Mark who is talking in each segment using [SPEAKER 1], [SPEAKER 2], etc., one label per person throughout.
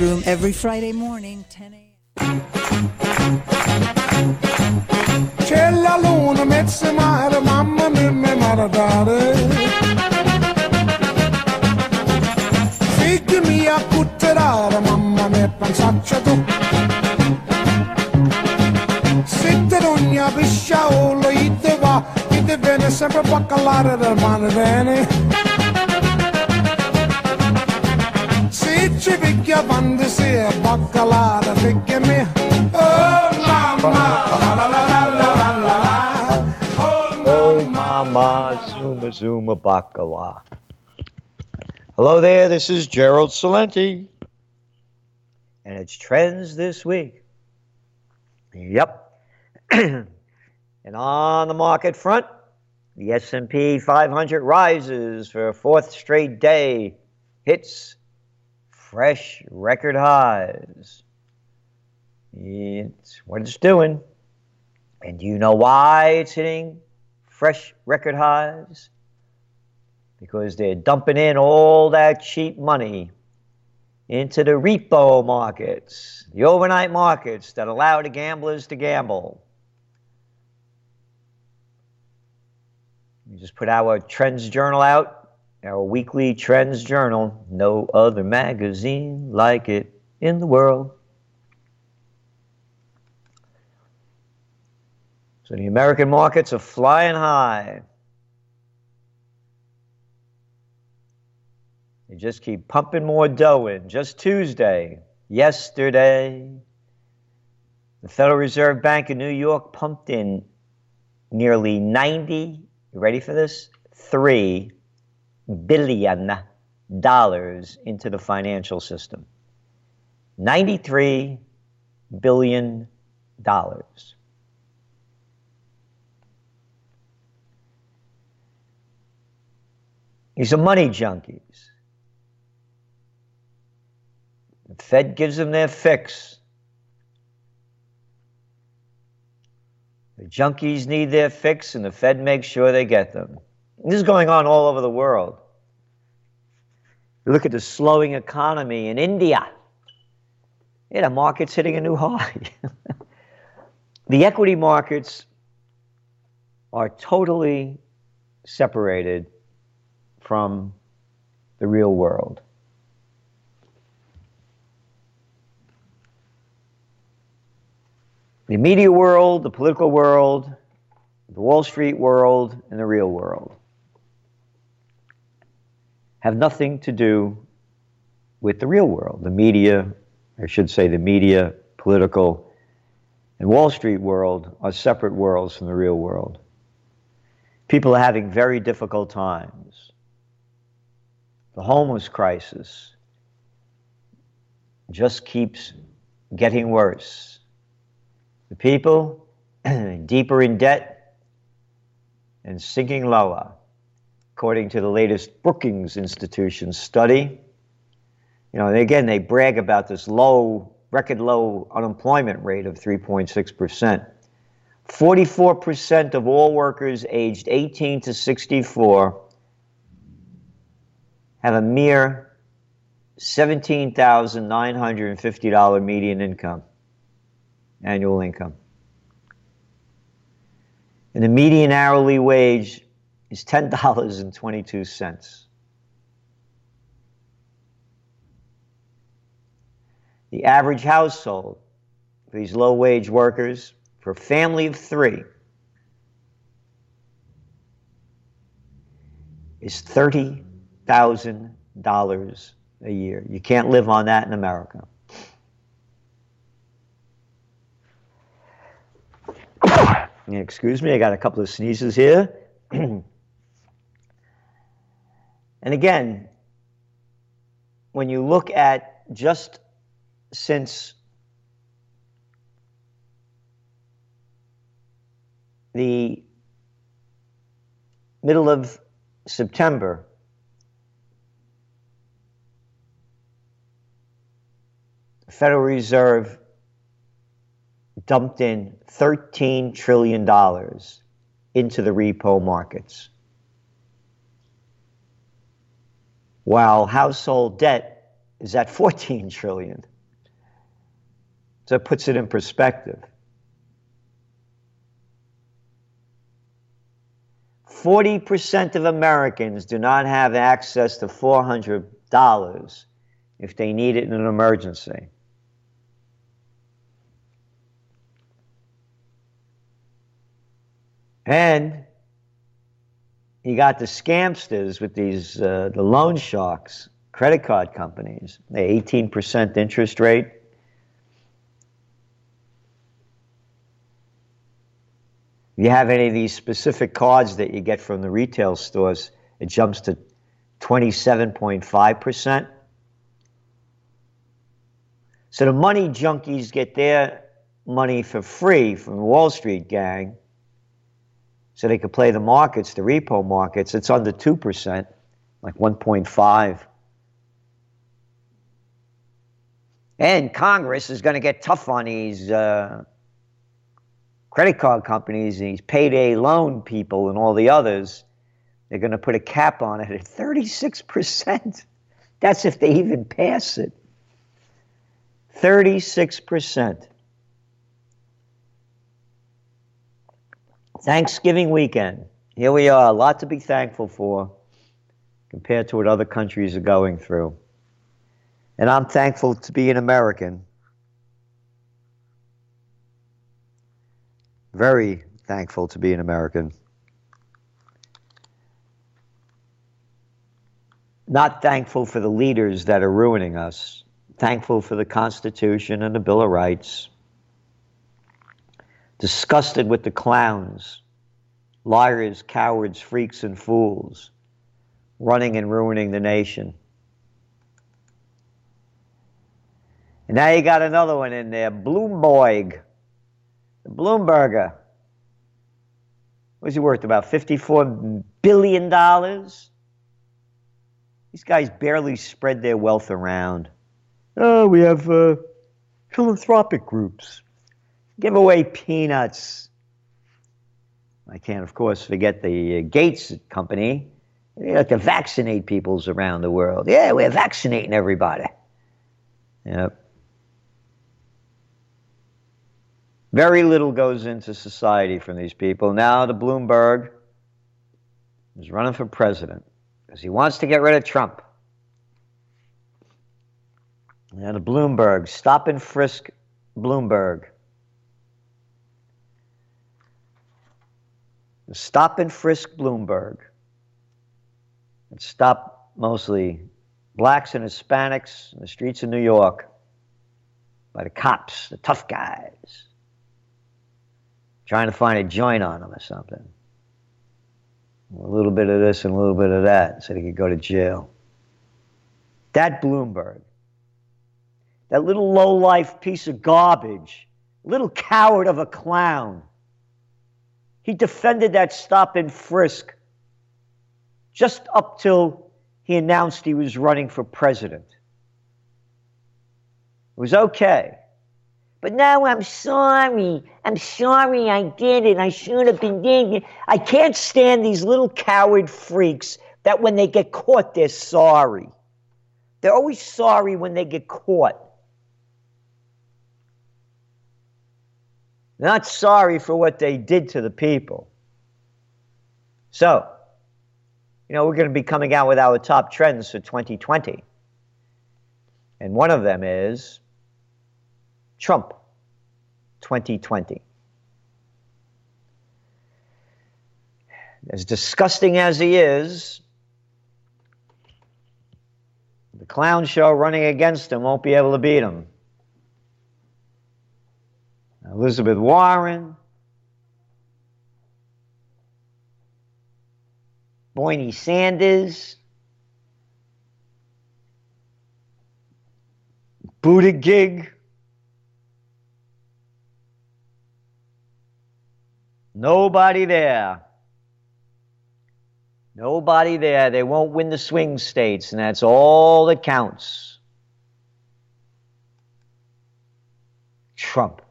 [SPEAKER 1] Room every Friday morning, 10 a.m.
[SPEAKER 2] C'è la luna, mezza mare, mamma mia, mi maradare. Figli mia, cutterare, mamma mia, pensaccia tu. Sitte ogni pisciaolo, ite va, ite viene sempre baccalare del mare bene. Oh mama, la la la la la la la Oh
[SPEAKER 3] mamma, zuma zuma bakala. Hello there, this is Gerald Celente and it's Trends This Week. Yep. and on the market front, the S&P 500 rises for a fourth straight day, hits fresh record highs. It's what it's doing. And do you know why it's hitting fresh record highs? Because they're dumping in all that cheap money into the repo markets, the overnight markets that allow the gamblers to gamble. We just put our Trends Journal out, our weekly Trends Journal. No other magazine like it in the world. So the American markets are flying high. They just keep pumping more dough in. Just Tuesday, yesterday, the Federal Reserve Bank of New York pumped in nearly 90, you ready for this? $3 billion dollars into the financial system. 93 billion dollars. These are money junkies. The Fed gives them their fix. The junkies need their fix, and the Fed makes sure they get them. This is going on all over the world. You look at the slowing economy in India. Yeah, the market's hitting a new high. the equity markets are totally separated from the real world. The media world, the political world, the Wall Street world, and the real world have nothing to do with the real world. The media, I should say, the media, political, and Wall Street world are separate worlds from the real world. People are having very difficult times. The homeless crisis just keeps getting worse. The people deeper in debt and sinking lower, according to the latest Brookings Institution study. You know, again, they brag about this low, record low unemployment rate of 3.6%. 44% of all workers aged 18 to 64 have a mere $17,950 median income, annual income. And the median hourly wage is $10.22. The average household for these low wage workers, for a family of three, is $30,000 a year. You can't live on that in America. Excuse me, I got a couple of sneezes here. and again, when you look at just since the middle of September, the Federal Reserve dumped in $13 trillion into the repo markets. While household debt is at 14 trillion. So it puts it in perspective. 40% of Americans do not have access to $400 if they need it in an emergency. And you got the scamsters with these, uh, the loan sharks, credit card companies, the 18% interest rate. If you have any of these specific cards that you get from the retail stores, it jumps to 27.5%. So the money junkies get their money for free from the Wall Street gang so they could play the markets, the repo markets. It's under 2%, like 1.5. And Congress is going to get tough on these uh, credit card companies, these payday loan people, and all the others. They're going to put a cap on it at 36%. That's if they even pass it. 36%. Thanksgiving weekend. Here we are, a lot to be thankful for compared to what other countries are going through. And I'm thankful to be an American. Very thankful to be an American. Not thankful for the leaders that are ruining us. Thankful for the Constitution and the Bill of Rights disgusted with the clowns, liars, cowards, freaks, and fools running and ruining the nation. And now you got another one in there, Bloomberg. the Bloomberger. What's he worth? About $54 billion? These guys barely spread their wealth around. Oh, we have uh, philanthropic groups give away peanuts. I can't, of course, forget the uh, Gates Company. They like to vaccinate peoples around the world. Yeah, we're vaccinating everybody. Yep. Very little goes into society from these people. Now, the Bloomberg is running for president because he wants to get rid of Trump. Now, the Bloomberg, stop and frisk Bloomberg. Stop and frisk Bloomberg and stop mostly blacks and Hispanics in the streets of New York by the cops, the tough guys, trying to find a joint on them or something. A little bit of this and a little bit of that so they could go to jail. That Bloomberg, that little low-life piece of garbage, little coward of a clown, he defended that stop and frisk just up till he announced he was running for president. It was okay. But now I'm sorry. I'm sorry I did it. I should have been doing it. I can't stand these little coward freaks that when they get caught, they're sorry. They're always sorry when they get caught. Not sorry for what they did to the people. So, you know, we're going to be coming out with our top trends for 2020. And one of them is Trump 2020. As disgusting as he is, the clown show running against him won't be able to beat him. Elizabeth Warren, Bernie Sanders, Buttigieg, nobody there. Nobody there. They won't win the swing states, and that's all that counts. Trump.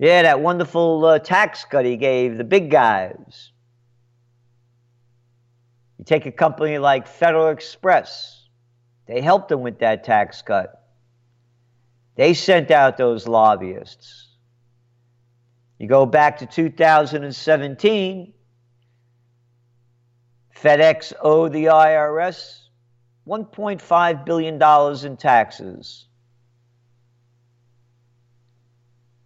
[SPEAKER 3] Yeah, that wonderful uh, tax cut he gave the big guys. You take a company like Federal Express, They helped them with that tax cut. They sent out those lobbyists. You go back to 2017, FedEx owed the IRS $1.5 billion in taxes.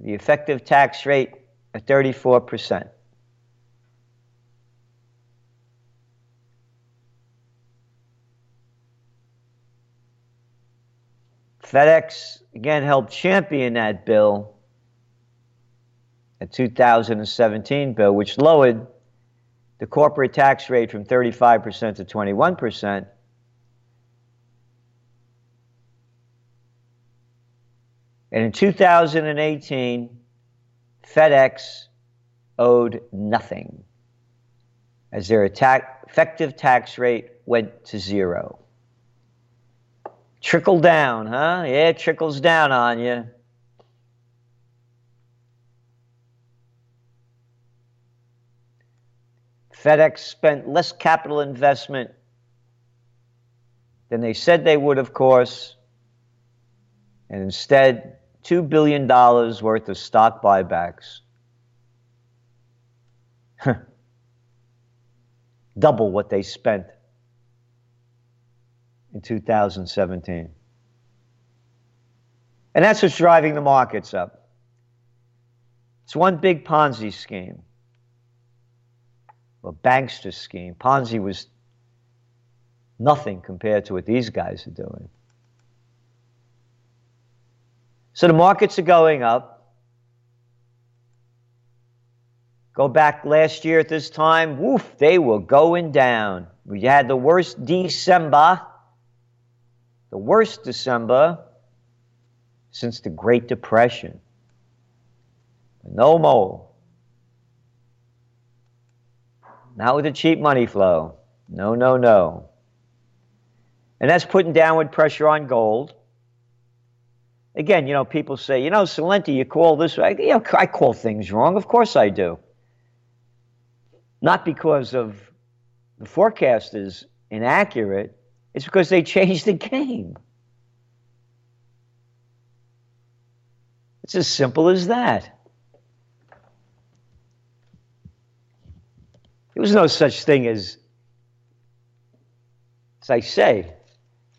[SPEAKER 3] The effective tax rate at 34%. FedEx again helped champion that bill, a 2017 bill, which lowered the corporate tax rate from 35% to 21%. And in 2018, FedEx owed nothing as their attack, effective tax rate went to zero. Trickle down, huh? Yeah, it trickles down on you. FedEx spent less capital investment than they said they would, of course, and instead, $2 billion worth of stock buybacks. Double what they spent in 2017. And that's what's driving the markets up. It's one big Ponzi scheme a bankster scheme. Ponzi was nothing compared to what these guys are doing. So the markets are going up. Go back last year at this time, woof, they were going down. We had the worst December, the worst December since the Great Depression. No more. Not with the cheap money flow. No, no, no. And that's putting downward pressure on gold. Again, you know, people say, you know, Celente, you call this, I, you know, I call things wrong. Of course I do. Not because of the forecast is inaccurate, it's because they changed the game. It's as simple as that. There was no such thing as, as I say,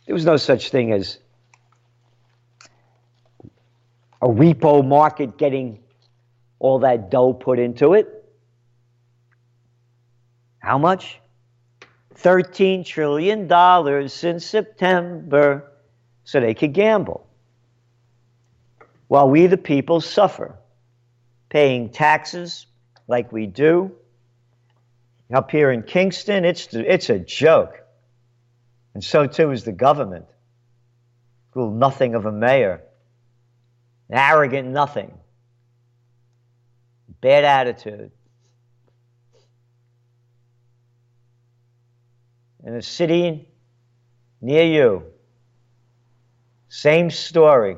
[SPEAKER 3] there was no such thing as a repo market getting all that dough put into it. How much? $13 trillion since September so they could gamble. While we, the people, suffer, paying taxes like we do, up here in Kingston, it's, it's a joke. And so too is the government. Little nothing of a mayor. Arrogant nothing. Bad attitude. In a city near you, same story.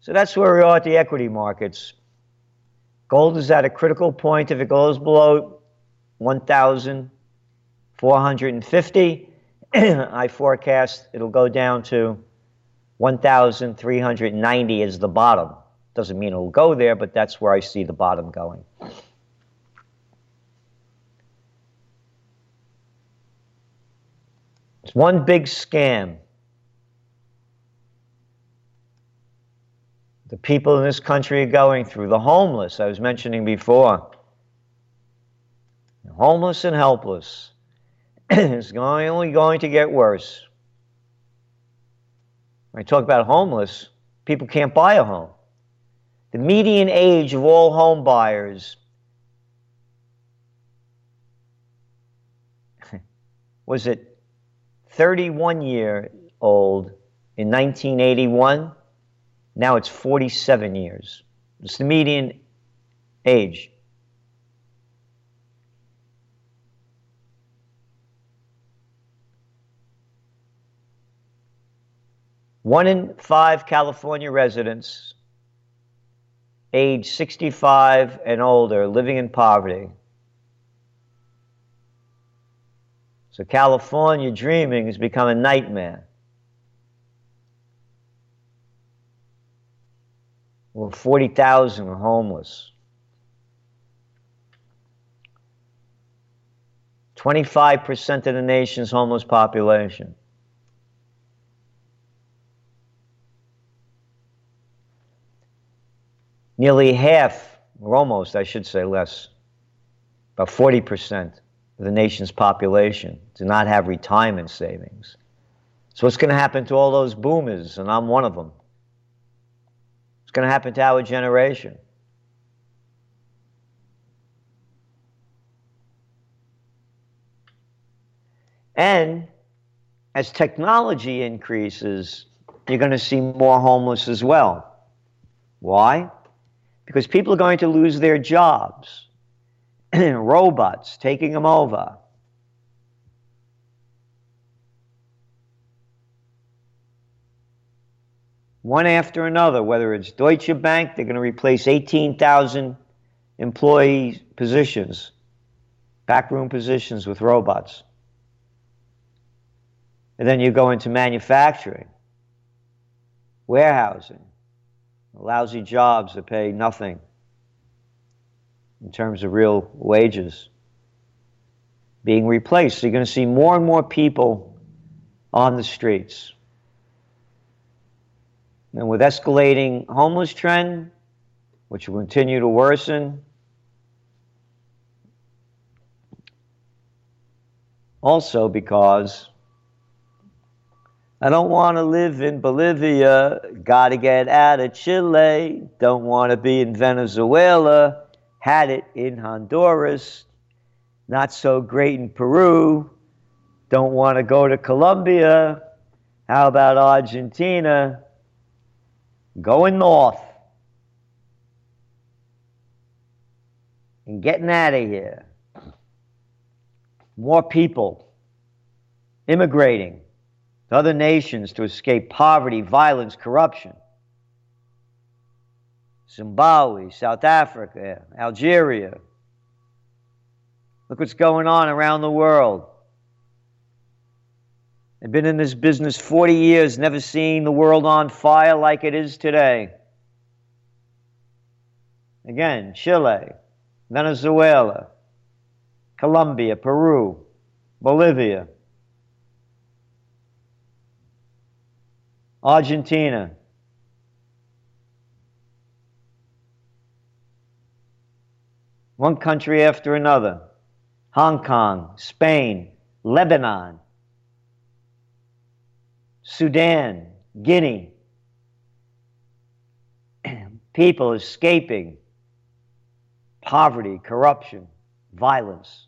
[SPEAKER 3] So that's where we are at the equity markets. Gold is at a critical point. If it goes below 1,450, I forecast it'll go down to 1,390 is the bottom. Doesn't mean it'll go there, but that's where I see the bottom going. It's one big scam. the people in this country are going through, the homeless, I was mentioning before. Homeless and helpless. it's only going to get worse. When I talk about homeless, people can't buy a home. The median age of all home buyers was it 31 year old in 1981 now it's 47 years. It's the median age. One in five California residents age 65 and older living in poverty. So California dreaming has become a nightmare. Well, 40,000 are homeless. 25% of the nation's homeless population. Nearly half, or almost, I should say less, about 40% of the nation's population do not have retirement savings. So, what's going to happen to all those boomers? And I'm one of them. What's going to happen to our generation? And as technology increases, you're going to see more homeless as well. Why? Because people are going to lose their jobs. Robots taking them over. One after another, whether it's Deutsche Bank, they're going to replace 18,000 employee positions, backroom positions with robots. And then you go into manufacturing, warehousing, lousy jobs that pay nothing in terms of real wages being replaced. So you're going to see more and more people on the streets. And with escalating homeless trend, which will continue to worsen, also because I don't want to live in Bolivia. Got to get out of Chile. Don't want to be in Venezuela. Had it in Honduras. Not so great in Peru. Don't want to go to Colombia. How about Argentina? Going north. And getting out of here. More people immigrating to other nations to escape poverty, violence, corruption. Zimbabwe, South Africa, Algeria. Look what's going on around the world. I've been in this business 40 years, never seen the world on fire like it is today. Again, Chile, Venezuela, Colombia, Peru, Bolivia. Argentina. One country after another. Hong Kong, Spain, Lebanon, Sudan, Guinea. People escaping poverty, corruption, violence.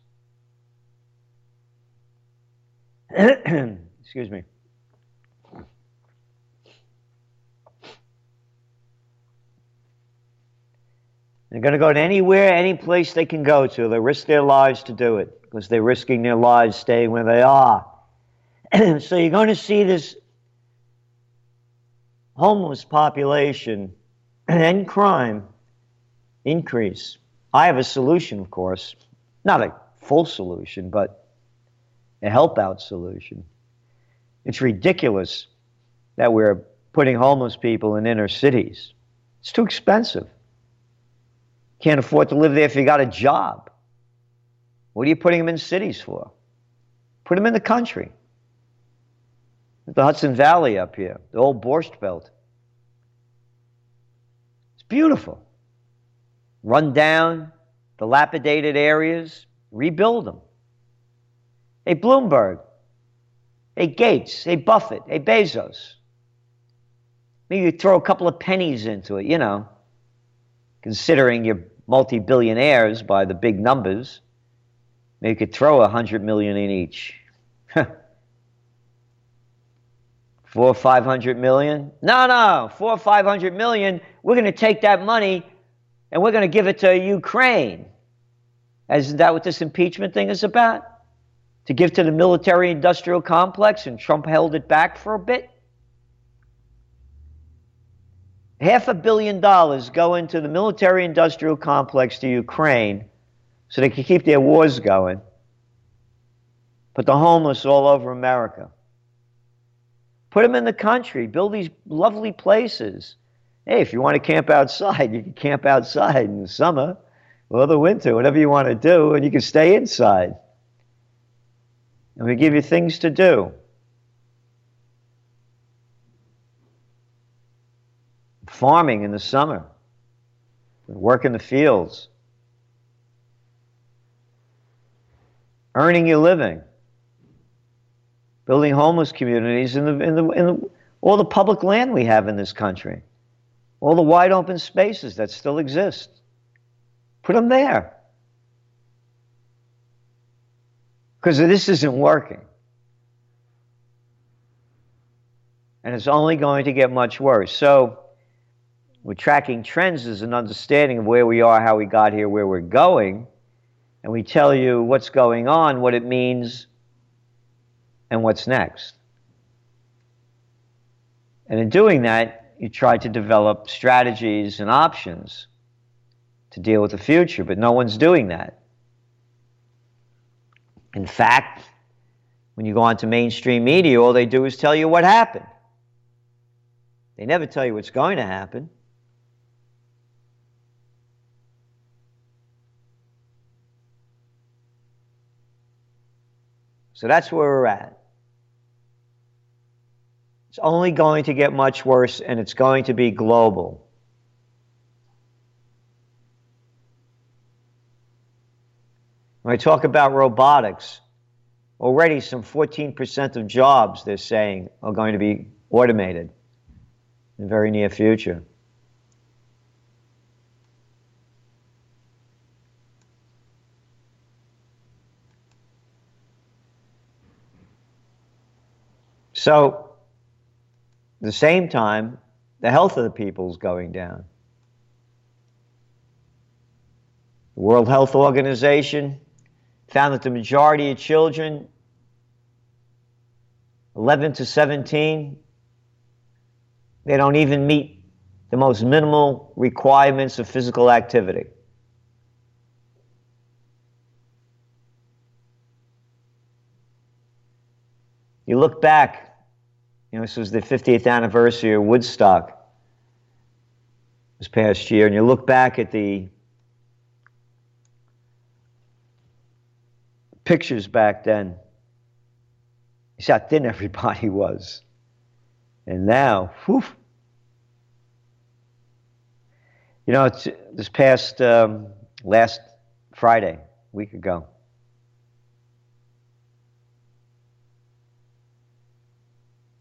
[SPEAKER 3] Excuse me. They're going to go to anywhere, any place they can go to. They risk their lives to do it because they're risking their lives staying where they are. so you're going to see this homeless population and crime increase. I have a solution, of course. Not a full solution, but a help out solution. It's ridiculous that we're putting homeless people in inner cities. It's too expensive. Can't afford to live there if you got a job. What are you putting them in cities for? Put them in the country. The Hudson Valley up here, the old Borscht Belt. It's beautiful. Run down, dilapidated areas, rebuild them. Hey, Bloomberg. Hey, Gates. Hey, Buffett. Hey, Bezos. Maybe you throw a couple of pennies into it, you know, considering you're multi billionaires by the big numbers. You could throw a hundred million in each. four or five hundred million? No, no, four or five hundred million. We're going to take that money and we're going to give it to Ukraine. Isn't that what this impeachment thing is about? To give to the military industrial complex, and Trump held it back for a bit? Half a billion dollars go into the military industrial complex to Ukraine so they can keep their wars going. Put the homeless all over America. Put them in the country. Build these lovely places. Hey, if you want to camp outside, you can camp outside in the summer or the winter, whatever you want to do, and you can stay inside. And we give you things to do. Farming in the summer, work in the fields, earning your living building homeless communities in the, in the, in the, all the public land we have in this country, all the wide open spaces that still exist. Put them there. Because this isn't working. And it's only going to get much worse. So, we're tracking trends as an understanding of where we are, how we got here, where we're going. And we tell you what's going on, what it means, and what's next. And in doing that, you try to develop strategies and options to deal with the future, but no one's doing that. In fact, when you go onto mainstream media, all they do is tell you what happened. They never tell you what's going to happen. So that's where we're at. It's only going to get much worse and it's going to be global. When I talk about robotics, already some 14% of jobs, they're saying, are going to be automated in the very near future. So, at the same time, the health of the people is going down. The World Health Organization found that the majority of children, 11 to 17, they don't even meet the most minimal requirements of physical activity. You look back you know, this was the 50th anniversary of Woodstock this past year, and you look back at the pictures back then, you see how thin everybody was. And now, whew. You know, it's this past um, last Friday, week ago,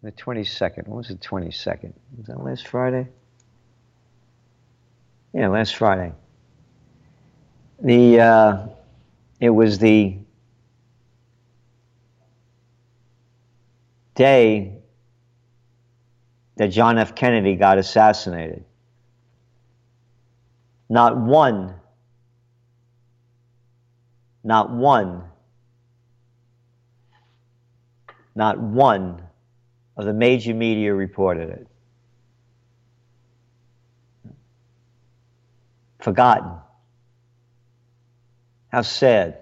[SPEAKER 3] The 22nd. What was the 22nd? Was that last Friday? Yeah, last Friday. The uh, it was the day that John F. Kennedy got assassinated. Not one, not one, not one of the major media reported it. Forgotten. How sad.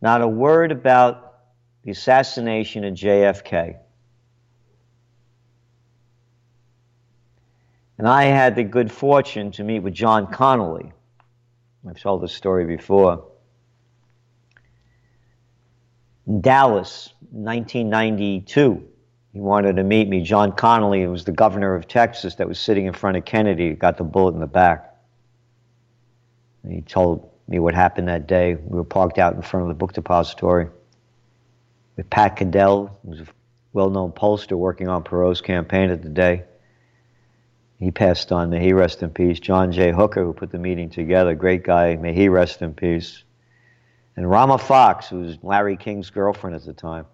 [SPEAKER 3] Not a word about the assassination of JFK. And I had the good fortune to meet with John Connally. I've told this story before. Dallas, 1992. He wanted to meet me. John Connally was the governor of Texas that was sitting in front of Kennedy, got the bullet in the back. And he told me what happened that day. We were parked out in front of the book depository with Pat Caddell, who was a well known pollster working on Perot's campaign at the day. He passed on. May he rest in peace. John J. Hooker, who put the meeting together, great guy. May he rest in peace and Rama Fox, who was Larry King's girlfriend at the time.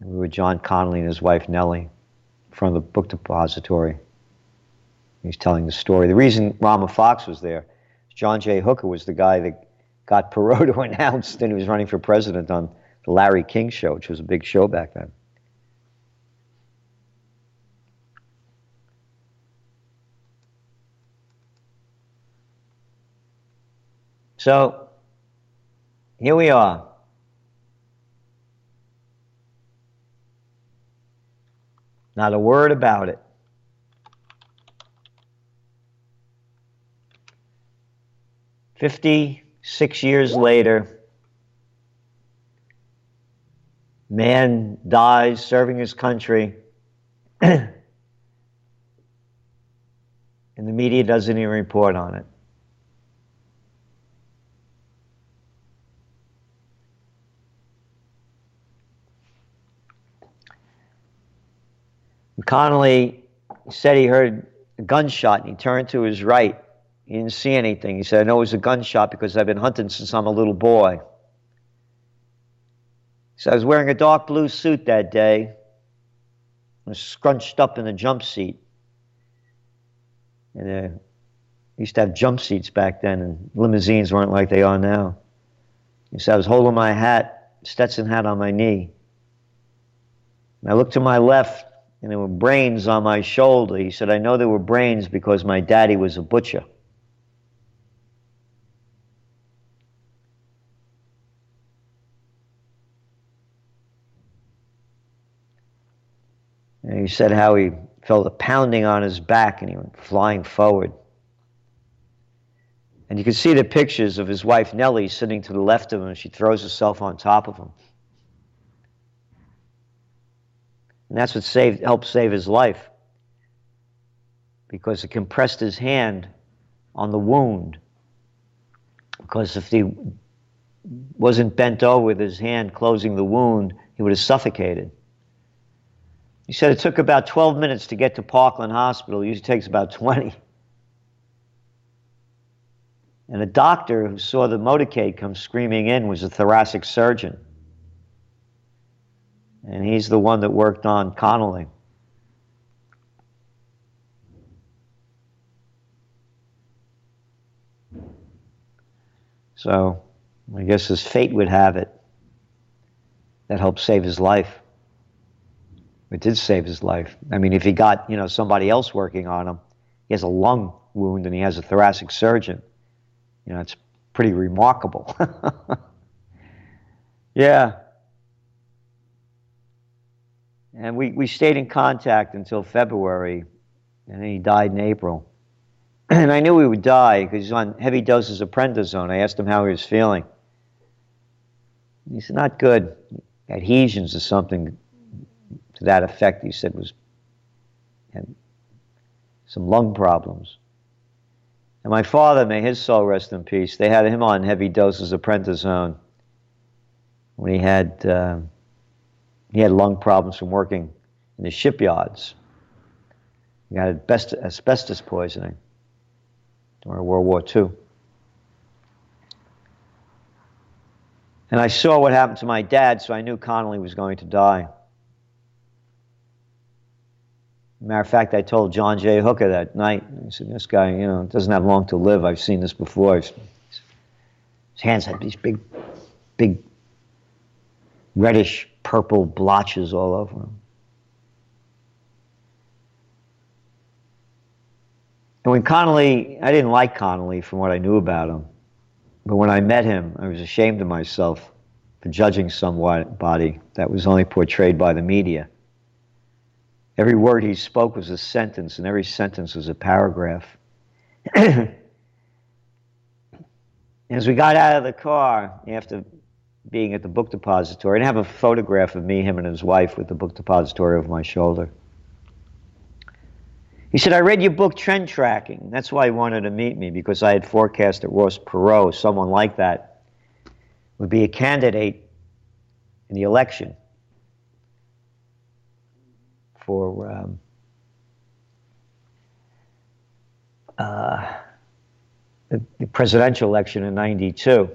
[SPEAKER 3] And we were John Connally and his wife Nellie from the book depository. He's telling the story. The reason Rama Fox was there, John J. Hooker was the guy that got Perot to announce that he was running for president on the Larry King show, which was a big show back then. So here we are. Not a word about it. Fifty-six years later, man dies serving his country, and the media doesn't even report on it. Connally said he heard a gunshot and he turned to his right. He didn't see anything. He said, I know it was a gunshot because I've been hunting since I'm a little boy. So I was wearing a dark blue suit that day. I was scrunched up in a jump seat. And uh, used to have jump seats back then, and limousines weren't like they are now. He said I was holding my hat, Stetson hat on my knee. And I looked to my left, and there were brains on my shoulder. He said, I know there were brains because my daddy was a butcher. And he said how he felt a pounding on his back and he went flying forward. And you can see the pictures of his wife Nellie sitting to the left of him. And she throws herself on top of him. And that's what saved, helped save his life because it compressed his hand on the wound. Because if he wasn't bent over with his hand closing the wound, he would have suffocated. He said it took about 12 minutes to get to Parkland Hospital. It usually takes about 20. And a doctor who saw the motorcade come screaming in was a thoracic surgeon and he's the one that worked on Connally. So I guess his fate would have it. That helped save his life. It did save his life. I mean, if he got, you know, somebody else working on him, he has a lung wound and he has a thoracic surgeon. You know, it's pretty remarkable. yeah. And we, we stayed in contact until February, and then he died in April. and I knew he would die because he's on heavy doses of prednisone. I asked him how he was feeling. He said, not good. Adhesions or something to that effect, he said, was had some lung problems. And my father, may his soul rest in peace, they had him on heavy doses of prednisone when he had... Uh, he had lung problems from working in the shipyards. He got asbestos poisoning during World War II. And I saw what happened to my dad, so I knew Connally was going to die. Matter of fact, I told John J. Hooker that night. I said, "This guy, you know, doesn't have long to live. I've seen this before. His hands had these big, big, reddish purple blotches all over him. And when Connally, I didn't like Connally from what I knew about him, but when I met him, I was ashamed of myself for judging somebody that was only portrayed by the media. Every word he spoke was a sentence, and every sentence was a paragraph. As we got out of the car after being at the book depository and have a photograph of me, him, and his wife with the book depository over my shoulder. He said, I read your book, Trend Tracking. That's why he wanted to meet me, because I had forecast that Ross Perot, someone like that, would be a candidate in the election for um, uh, the, the presidential election in 92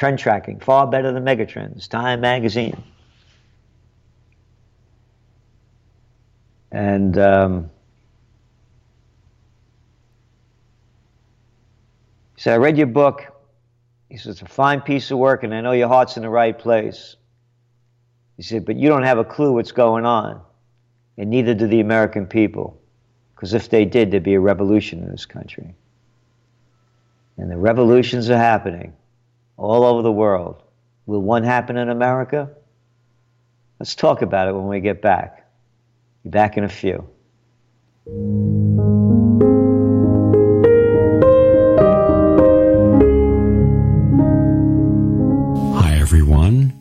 [SPEAKER 3] trend tracking, far better than Megatrends, Time Magazine. And um, said, I read your book. He said, it's a fine piece of work, and I know your heart's in the right place. He said, but you don't have a clue what's going on, and neither do the American people. Because if they did, there'd be a revolution in this country. And the revolutions are happening all over the world. Will one happen in America? Let's talk about it when we get back. Be back in a few.
[SPEAKER 4] Hi, everyone.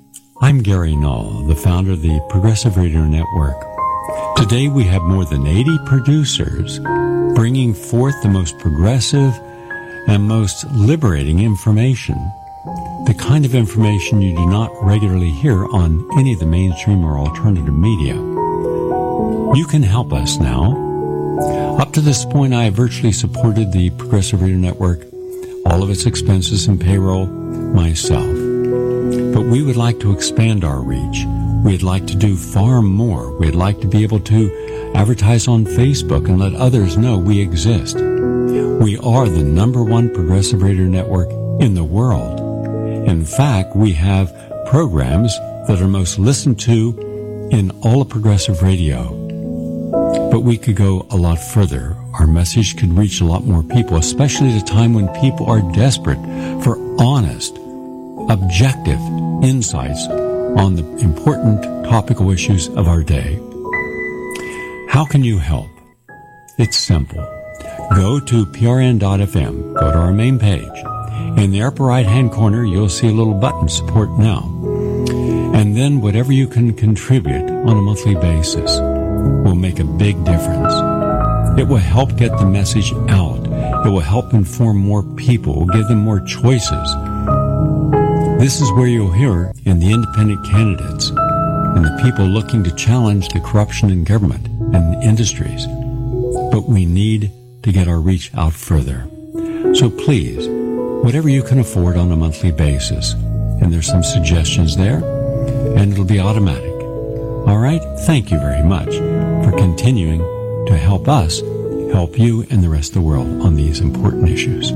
[SPEAKER 4] I'm Gary Null, the founder of the Progressive Radio Network. Today we have more than 80 producers bringing forth the most progressive and most liberating information. The kind of information you do not regularly hear on any of the mainstream or alternative media. You can help us now. Up to this point, I have virtually supported the Progressive Radio Network, all of its expenses and payroll, myself. But we would like to expand our reach. We'd like to do far more. We'd like to be able to advertise on Facebook and let others know we exist. We are the number one progressive radio network in the world. In fact, we have programs that are most listened to in all of progressive radio. But we could go a lot further. Our message could reach a lot more people, especially at a time when people are desperate for honest, objective insights on the important topical issues of our day. How can you help? It's simple. Go to prn.fm, go to our main page. In the upper right hand corner, you'll see a little button, Support Now. And then whatever you can contribute on a monthly basis will make a big difference. It will help get the message out. It will help inform more people, give them more choices. This is where you'll hear in the independent candidates and the people looking to challenge the corruption in government and industries. But we need to get our reach out further. So please, whatever you can afford on a monthly basis, and there's some suggestions there, and it'll be automatic. All right? Thank you very much for continuing to help us help you and the rest of the world on these important issues.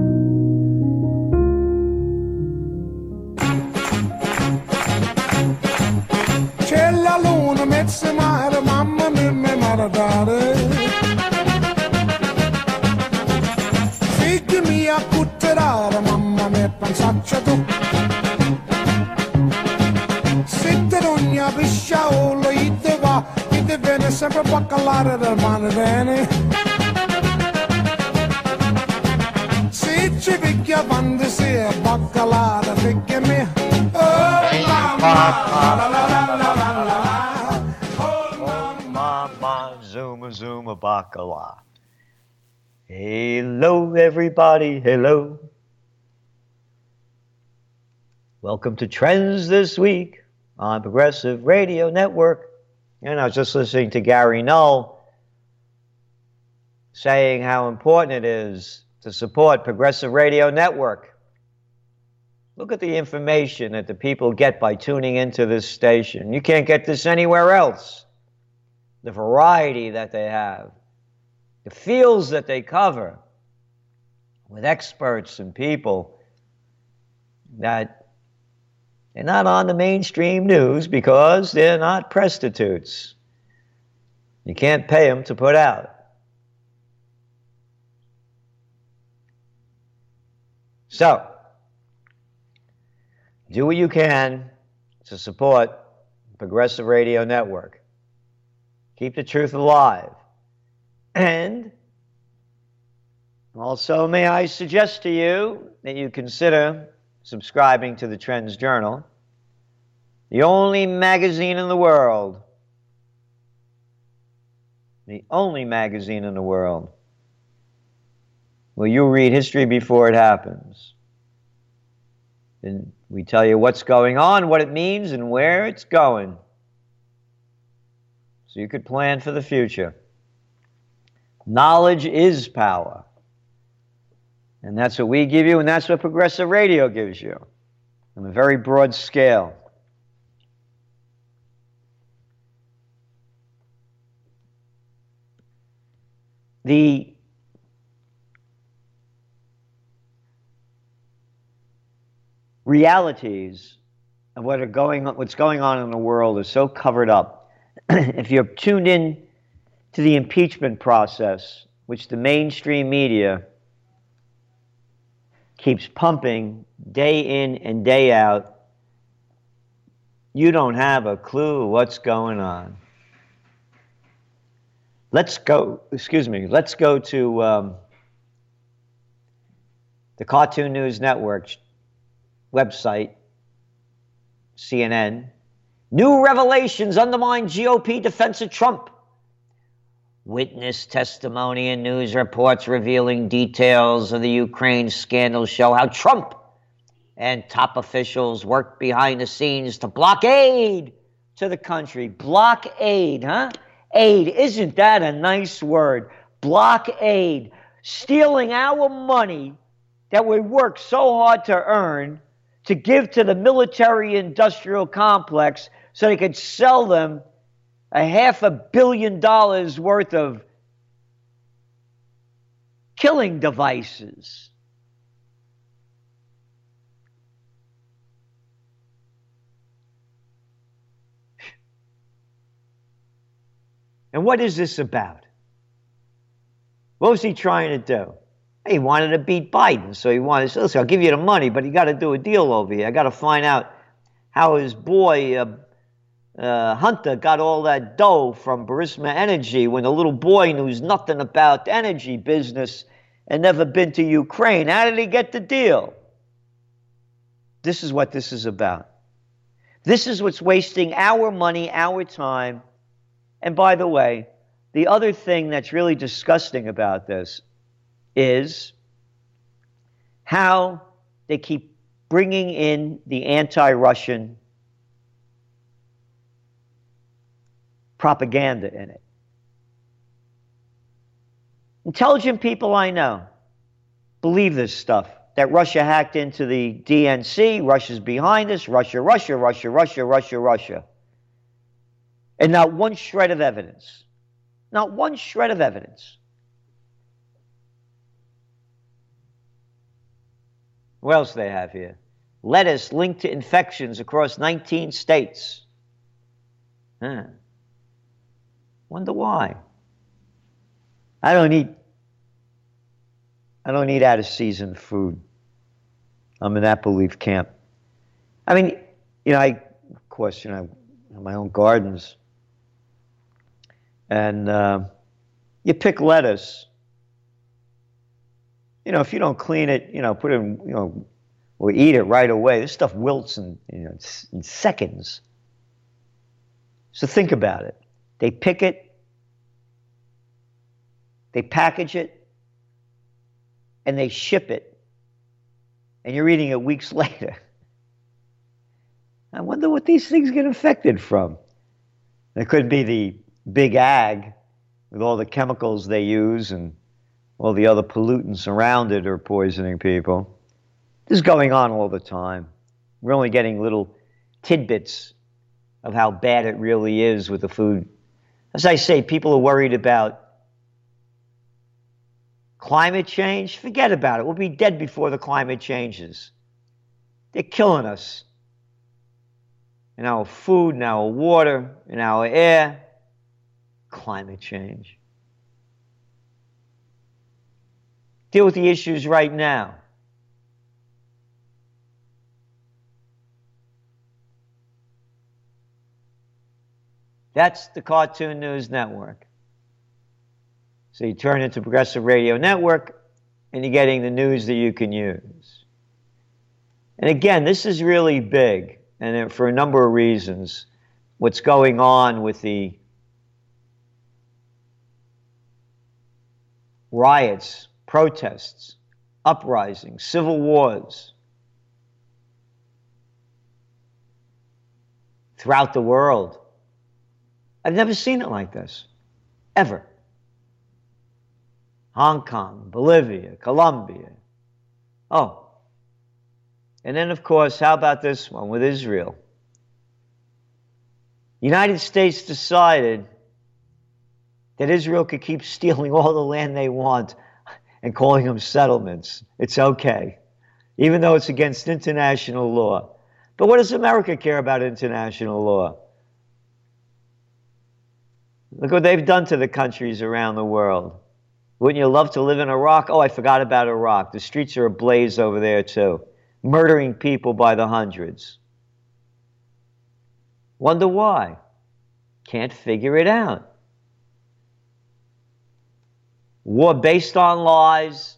[SPEAKER 3] Hello, everybody. Hello. Welcome to Trends This Week on Progressive Radio Network. And I was just listening to Gary Null saying how important it is to support Progressive Radio Network. Look at the information that the people get by tuning into this station. You can't get this anywhere else. The variety that they have, the fields that they cover with experts and people that they're not on the mainstream news because they're not prostitutes. You can't pay them to put out. So, do what you can to support Progressive Radio Network. Keep the truth alive. And also, may I suggest to you that you consider subscribing to the Trends Journal, the only magazine in the world, the only magazine in the world where you read history before it happens. And we tell you what's going on, what it means, and where it's going. So you could plan for the future. Knowledge is power. And that's what we give you, and that's what Progressive Radio gives you on a very broad scale. The realities of what are going on, what's going on in the world is so covered up. if you're tuned in to the impeachment process, which the mainstream media keeps pumping day in and day out, you don't have a clue what's going on. Let's go, excuse me, let's go to um, the Cartoon News Network website, CNN. New revelations undermine GOP defense of Trump. Witness testimony and news reports revealing details of the Ukraine scandal show how Trump and top officials worked behind the scenes to block aid to the country. Block aid, huh? Aid, isn't that a nice word? Block aid. Stealing our money that we work so hard to earn to give to the military industrial complex so they could sell them a half a billion dollars worth of killing devices. And what is this about? What was he trying to do? He wanted to beat Biden, so he wanted to say, listen, I'll give you the money, but you got to do a deal over here. I got to find out how his boy, uh, uh, Hunter got all that dough from Burisma Energy when a little boy knows nothing about energy business and never been to Ukraine. How did he get the deal? This is what this is about. This is what's wasting our money, our time. And by the way, the other thing that's really disgusting about this is how they keep bringing in the anti Russian propaganda in it. Intelligent people I know believe this stuff that Russia hacked into the DNC, Russia's behind us, Russia, Russia, Russia, Russia, Russia, Russia. And not one shred of evidence. Not one shred of evidence. What else they have here? Lettuce linked to infections across 19 states. Huh. Wonder why. I don't eat I don't eat out of season food. I'm in that belief camp. I mean, you know, I of course, you know, my own gardens. And uh, you pick lettuce. You know, if you don't clean it, you know, put it in, you know, or eat it right away, this stuff wilts in, you know, in seconds. So think about it. They pick it, they package it, and they ship it. And you're eating it weeks later. I wonder what these things get infected from. It could be the big ag with all the chemicals they use and all the other pollutants around it are poisoning people. This is going on all the time. We're only getting little tidbits of how bad it really is with the food as I say, people are worried about climate change. Forget about it. We'll be dead before the climate changes. They're killing us in our food, in our water, in our air. Climate change. Deal with the issues right now. That's the Cartoon News Network. So you turn into Progressive Radio Network and you're getting the news that you can use. And again, this is really big, and for a number of reasons. What's going on with the riots, protests, uprisings, civil wars throughout the world I've never seen it like this, ever. Hong Kong, Bolivia, Colombia. Oh. And then, of course, how about this one with Israel? United States decided that Israel could keep stealing all the land they want and calling them settlements. It's okay, even though it's against international law. But what does America care about international law? Look what they've done to the countries around the world. Wouldn't you love to live in Iraq? Oh, I forgot about Iraq. The streets are ablaze over there, too, murdering people by the hundreds. Wonder why? Can't figure it out. War based on lies,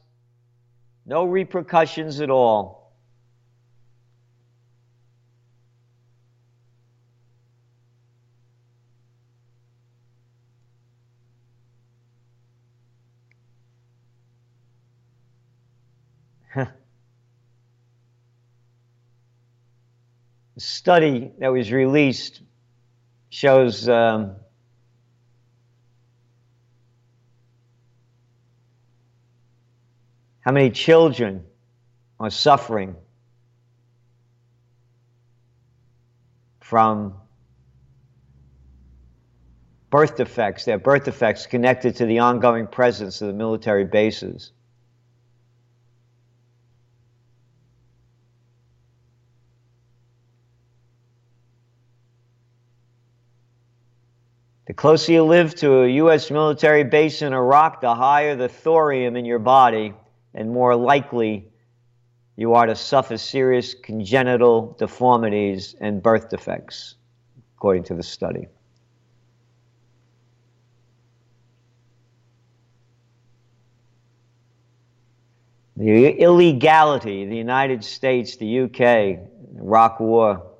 [SPEAKER 3] no repercussions at all. A study that was released shows um, how many children are suffering from birth defects, their birth defects connected to the ongoing presence of the military bases. The closer you live to a U.S. military base in Iraq, the higher the thorium in your body, and more likely you are to suffer serious congenital deformities and birth defects, according to the study. The illegality the United States, the UK, Iraq War,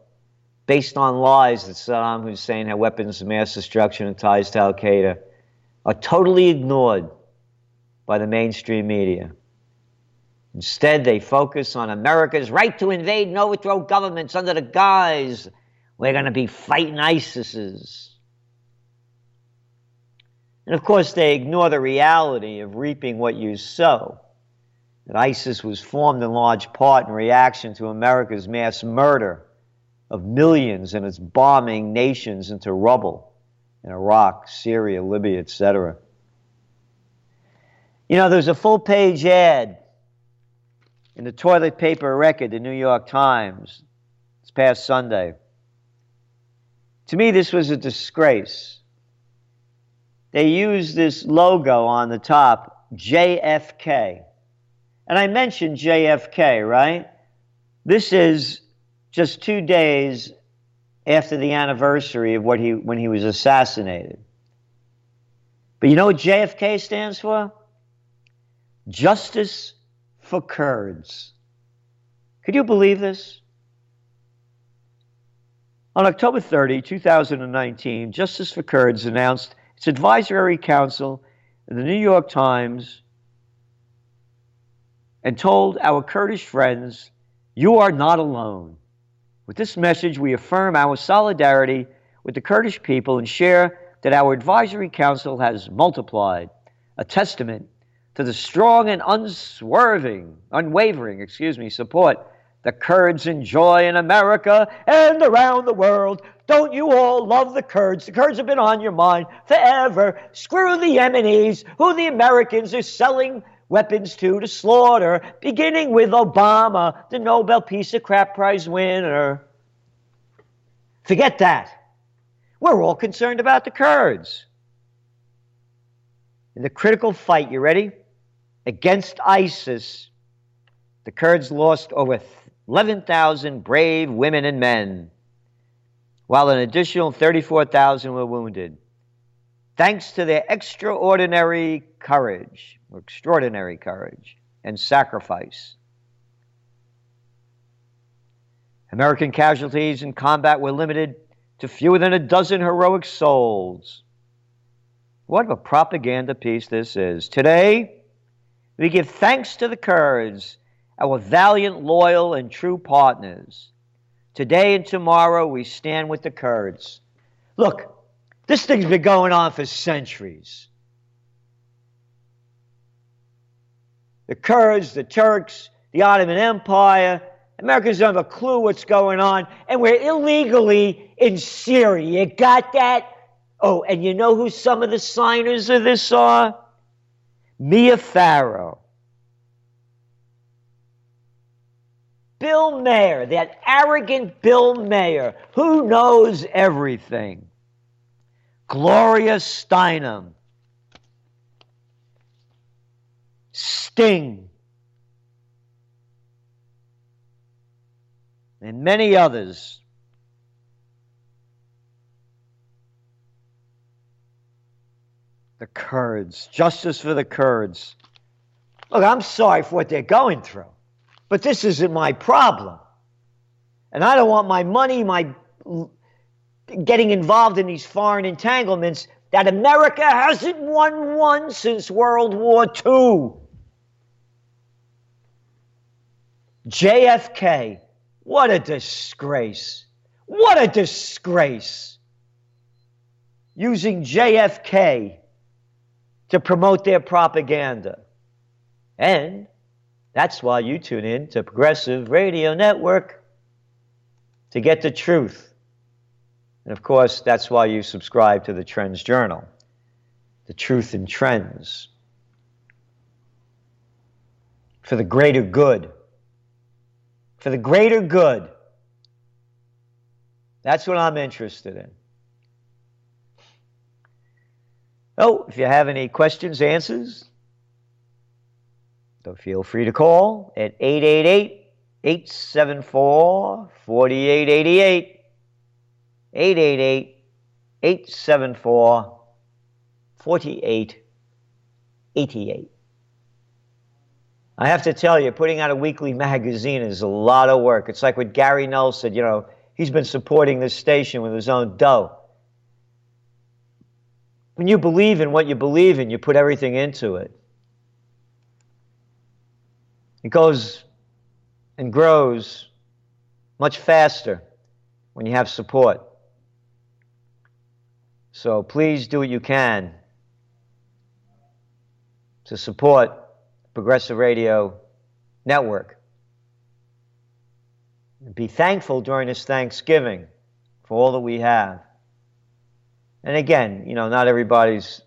[SPEAKER 3] based on lies that Saddam Hussein had weapons of mass destruction and ties to Al Qaeda, are totally ignored by the mainstream media. Instead, they focus on America's right to invade and overthrow governments under the guise we're going to be fighting ISIS's. And of course, they ignore the reality of reaping what you sow. That ISIS was formed in large part in reaction to America's mass murder of millions and its bombing nations into rubble in Iraq, Syria, Libya, etc. You know, there's a full page ad in the toilet paper record, the New York Times, this past Sunday. To me, this was a disgrace. They used this logo on the top, JFK. And I mentioned JFK, right? This is just two days after the anniversary of what he, when he was assassinated. But you know what JFK stands for? Justice for Kurds. Could you believe this? On October 30, 2019, Justice for Kurds announced its advisory council in the New York Times and told our Kurdish friends, You are not alone. With this message, we affirm our solidarity with the Kurdish people and share that our advisory council has multiplied, a testament to the strong and unswerving, unwavering, excuse me, support the Kurds enjoy in America and around the world. Don't you all love the Kurds? The Kurds have been on your mind forever. Screw the Yemenis, who the Americans are selling weapons to to slaughter, beginning with Obama, the Nobel Peace of Crap Prize winner. Forget that. We're all concerned about the Kurds. In the critical fight, you ready? Against ISIS, the Kurds lost over 11,000 brave women and men, while an additional 34,000 were wounded. Thanks to their extraordinary courage, extraordinary courage and sacrifice. American casualties in combat were limited to fewer than a dozen heroic souls. What a propaganda piece this is. Today, we give thanks to the Kurds, our valiant, loyal, and true partners. Today and tomorrow, we stand with the Kurds. Look, this thing's been going on for centuries. the Kurds, the Turks, the Ottoman Empire. Americans don't have a clue what's going on, and we're illegally in Syria. You got that? Oh, and you know who some of the signers of this are? Mia Farrow. Bill Maher, that arrogant Bill Maher, who knows everything. Gloria Steinem, Sting, and many others. The Kurds, justice for the Kurds. Look, I'm sorry for what they're going through, but this isn't my problem. And I don't want my money, my getting involved in these foreign entanglements that America hasn't won one since World War II. JFK, what a disgrace. What a disgrace. Using JFK to promote their propaganda. And that's why you tune in to Progressive Radio Network to get the truth. And of course, that's why you subscribe to the Trends Journal, the truth in trends, for the greater good. For the greater good. That's what I'm interested in. Oh, if you have any questions, answers, so feel free to call at 888 874 4888. 888 874 4888. I have to tell you, putting out a weekly magazine is a lot of work. It's like what Gary Null said, you know, he's been supporting this station with his own dough. When you believe in what you believe in, you put everything into it. It goes and grows much faster when you have support. So please do what you can to support Progressive Radio Network. Be thankful during this Thanksgiving for all that we have. And again, you know, not everybody's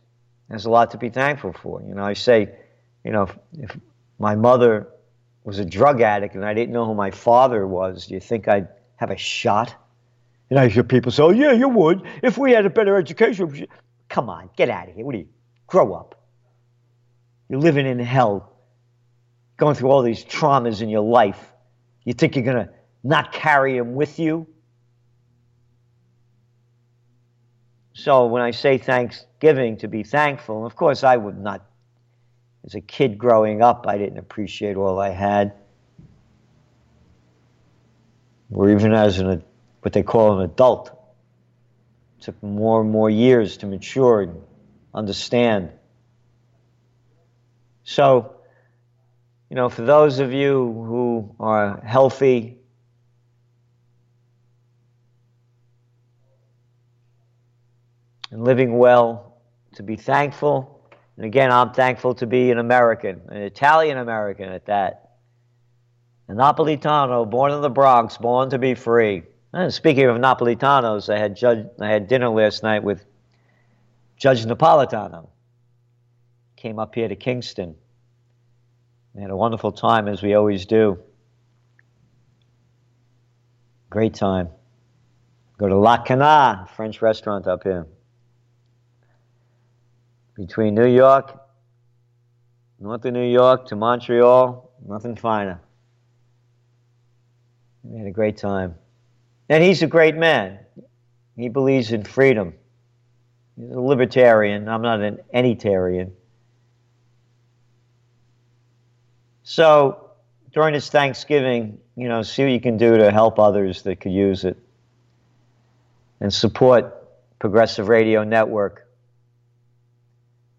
[SPEAKER 3] has a lot to be thankful for. You know, I say, you know, if, if my mother was a drug addict and I didn't know who my father was, do you think I'd have a shot? And I hear people say, oh, yeah, you would. If we had a better education. Come on, get out of here. What do you? Grow up. You're living in hell, going through all these traumas in your life. You think you're going to not carry them with you? So when I say Thanksgiving, to be thankful, of course I would not as a kid growing up, I didn't appreciate all I had. Or even as an, what they call an adult. It took more and more years to mature and understand. So, you know, for those of you who are healthy, and living well, to be thankful and again, I'm thankful to be an American, an Italian American at that. A Napolitano, born in the Bronx, born to be free. And speaking of Napolitanos, I had, judge, I had dinner last night with Judge Napolitano. Came up here to Kingston. We had a wonderful time, as we always do. Great time. Go to La Cana, French restaurant up here between New York, north of New York to Montreal, nothing finer. We had a great time. And he's a great man. He believes in freedom. He's a libertarian. I'm not an anytarian. So during this Thanksgiving, you know, see what you can do to help others that could use it. And support Progressive Radio Network.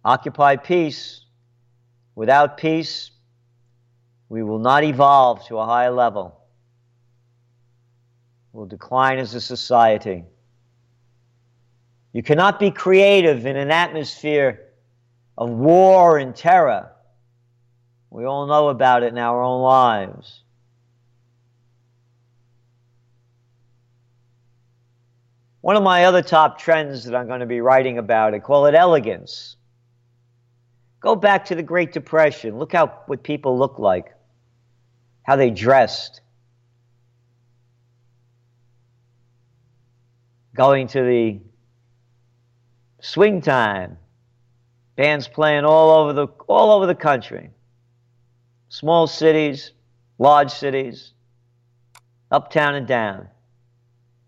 [SPEAKER 3] Occupy peace. Without peace, we will not evolve to a higher level. We'll decline as a society. You cannot be creative in an atmosphere of war and terror. We all know about it in our own lives. One of my other top trends that I'm going to be writing about, I call it elegance. Go back to the Great Depression. Look how what people look like, how they dressed. Going to the swing time, bands playing all over the all over the country. small cities, large cities, uptown and down,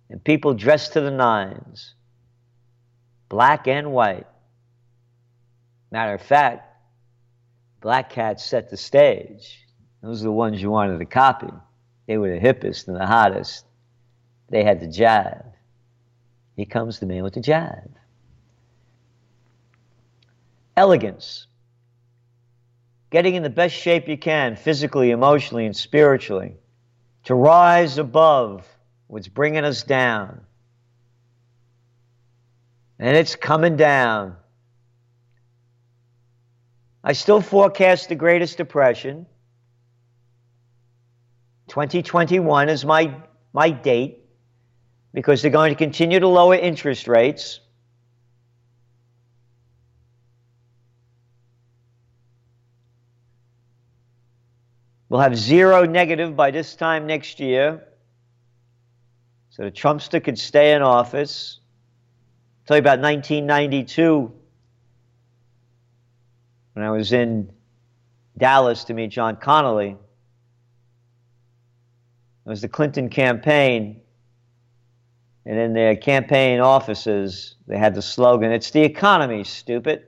[SPEAKER 3] and people dressed to the nines, black and white. Matter of fact, Black Cats set the stage. Those are the ones you wanted to copy. They were the hippest and the hottest. They had the jive. Here comes the man with the jive. Elegance. Getting in the best shape you can, physically, emotionally, and spiritually, to rise above what's bringing us down. And it's coming down. I still forecast the greatest depression. 2021 is my, my date because they're going to continue to lower interest rates. We'll have zero negative by this time next year. So the Trumpster could stay in office. I'll tell you about 1992 when I was in Dallas to meet John Connally. It was the Clinton campaign. And in their campaign offices, they had the slogan, It's the economy, stupid.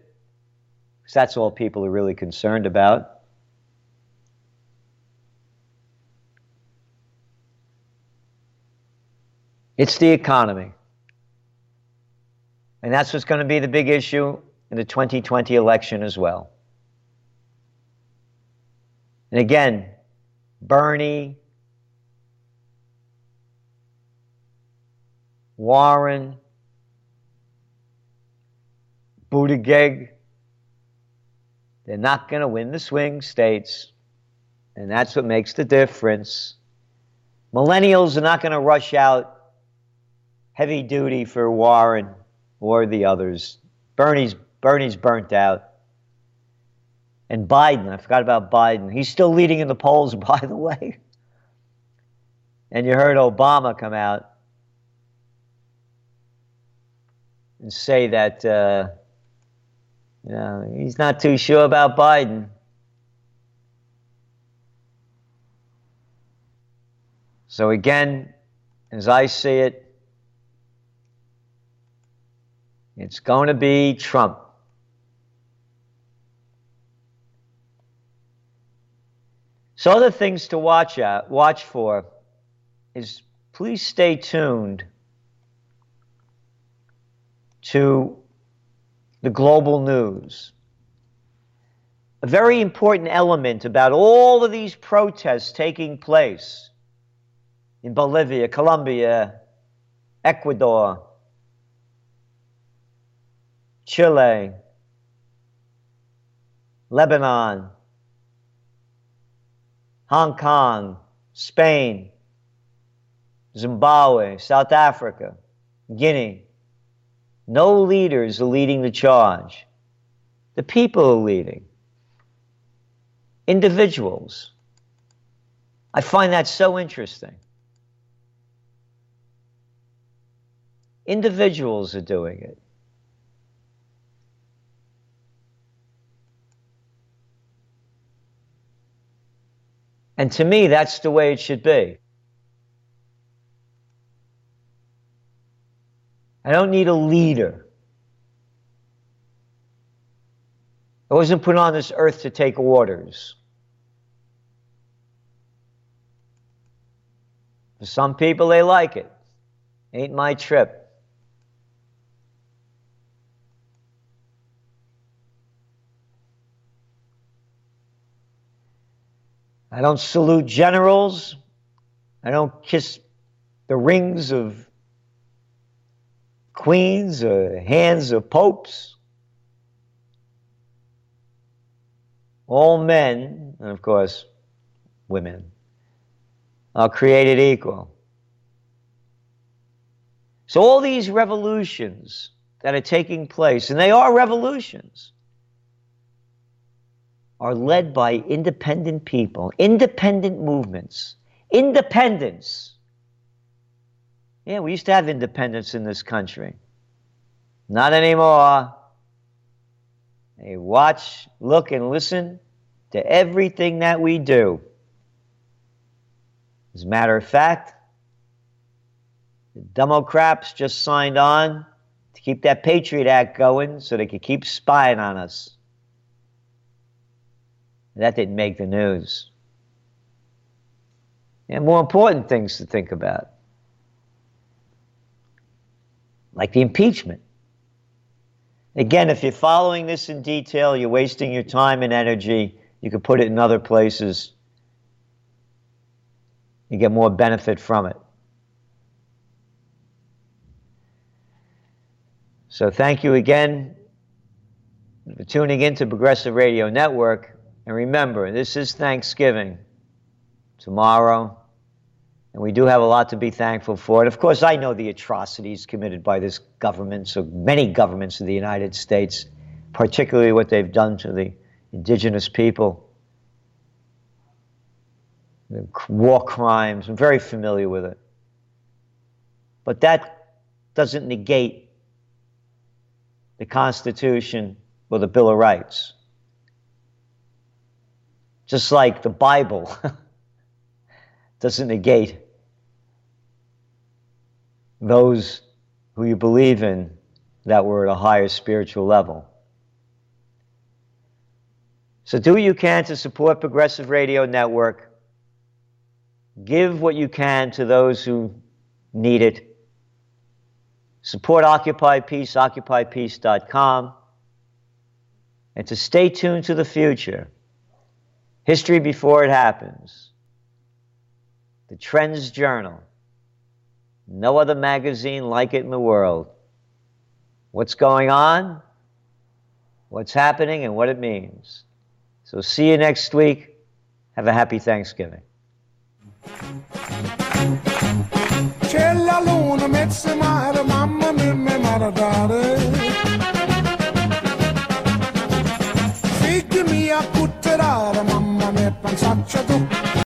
[SPEAKER 3] Because that's all people are really concerned about. It's the economy. And that's what's going to be the big issue in the 2020 election as well. And again, Bernie, Warren, Buttigieg, they're not going to win the swing states. And that's what makes the difference. Millennials are not going to rush out heavy duty for Warren or the others. Bernie's, Bernie's burnt out. And Biden, I forgot about Biden. He's still leading in the polls, by the way. And you heard Obama come out and say that uh, you know, he's not too sure about Biden. So, again, as I see it, it's going to be Trump. So other things to watch out, watch for is please stay tuned to the global news. A very important element about all of these protests taking place in Bolivia, Colombia, Ecuador, Chile, Lebanon, Hong Kong, Spain, Zimbabwe, South Africa, Guinea. No leaders are leading the charge. The people are leading. Individuals. I find that so interesting. Individuals are doing it. And to me, that's the way it should be. I don't need a leader. I wasn't put on this earth to take orders. For some people, they like it. Ain't my trip. I don't salute generals. I don't kiss the rings of queens or hands of popes. All men, and of course, women, are created equal. So, all these revolutions that are taking place, and they are revolutions, are led by independent people, independent movements. Independence. Yeah, we used to have independence in this country. Not anymore. They watch, look, and listen to everything that we do. As a matter of fact, the Democrats just signed on to keep that Patriot Act going so they could keep spying on us. That didn't make the news. And more important things to think about, like the impeachment. Again, if you're following this in detail, you're wasting your time and energy. You could put it in other places. You get more benefit from it. So, thank you again for tuning in to Progressive Radio Network. And remember, this is Thanksgiving tomorrow, and we do have a lot to be thankful for. And of course, I know the atrocities committed by this government, so many governments of the United States, particularly what they've done to the indigenous people. The war crimes, I'm very familiar with it. But that doesn't negate the Constitution or the Bill of Rights. Just like the Bible doesn't negate those who you believe in that were at a higher spiritual level. So do what you can to support Progressive Radio Network. Give what you can to those who need it. Support Occupy Peace, occupypeace.com. And to stay tuned to the future. History before it happens. The Trends Journal. No other magazine like it in the world. What's going on, what's happening, and what it means. So, see you next week. Have a happy Thanksgiving.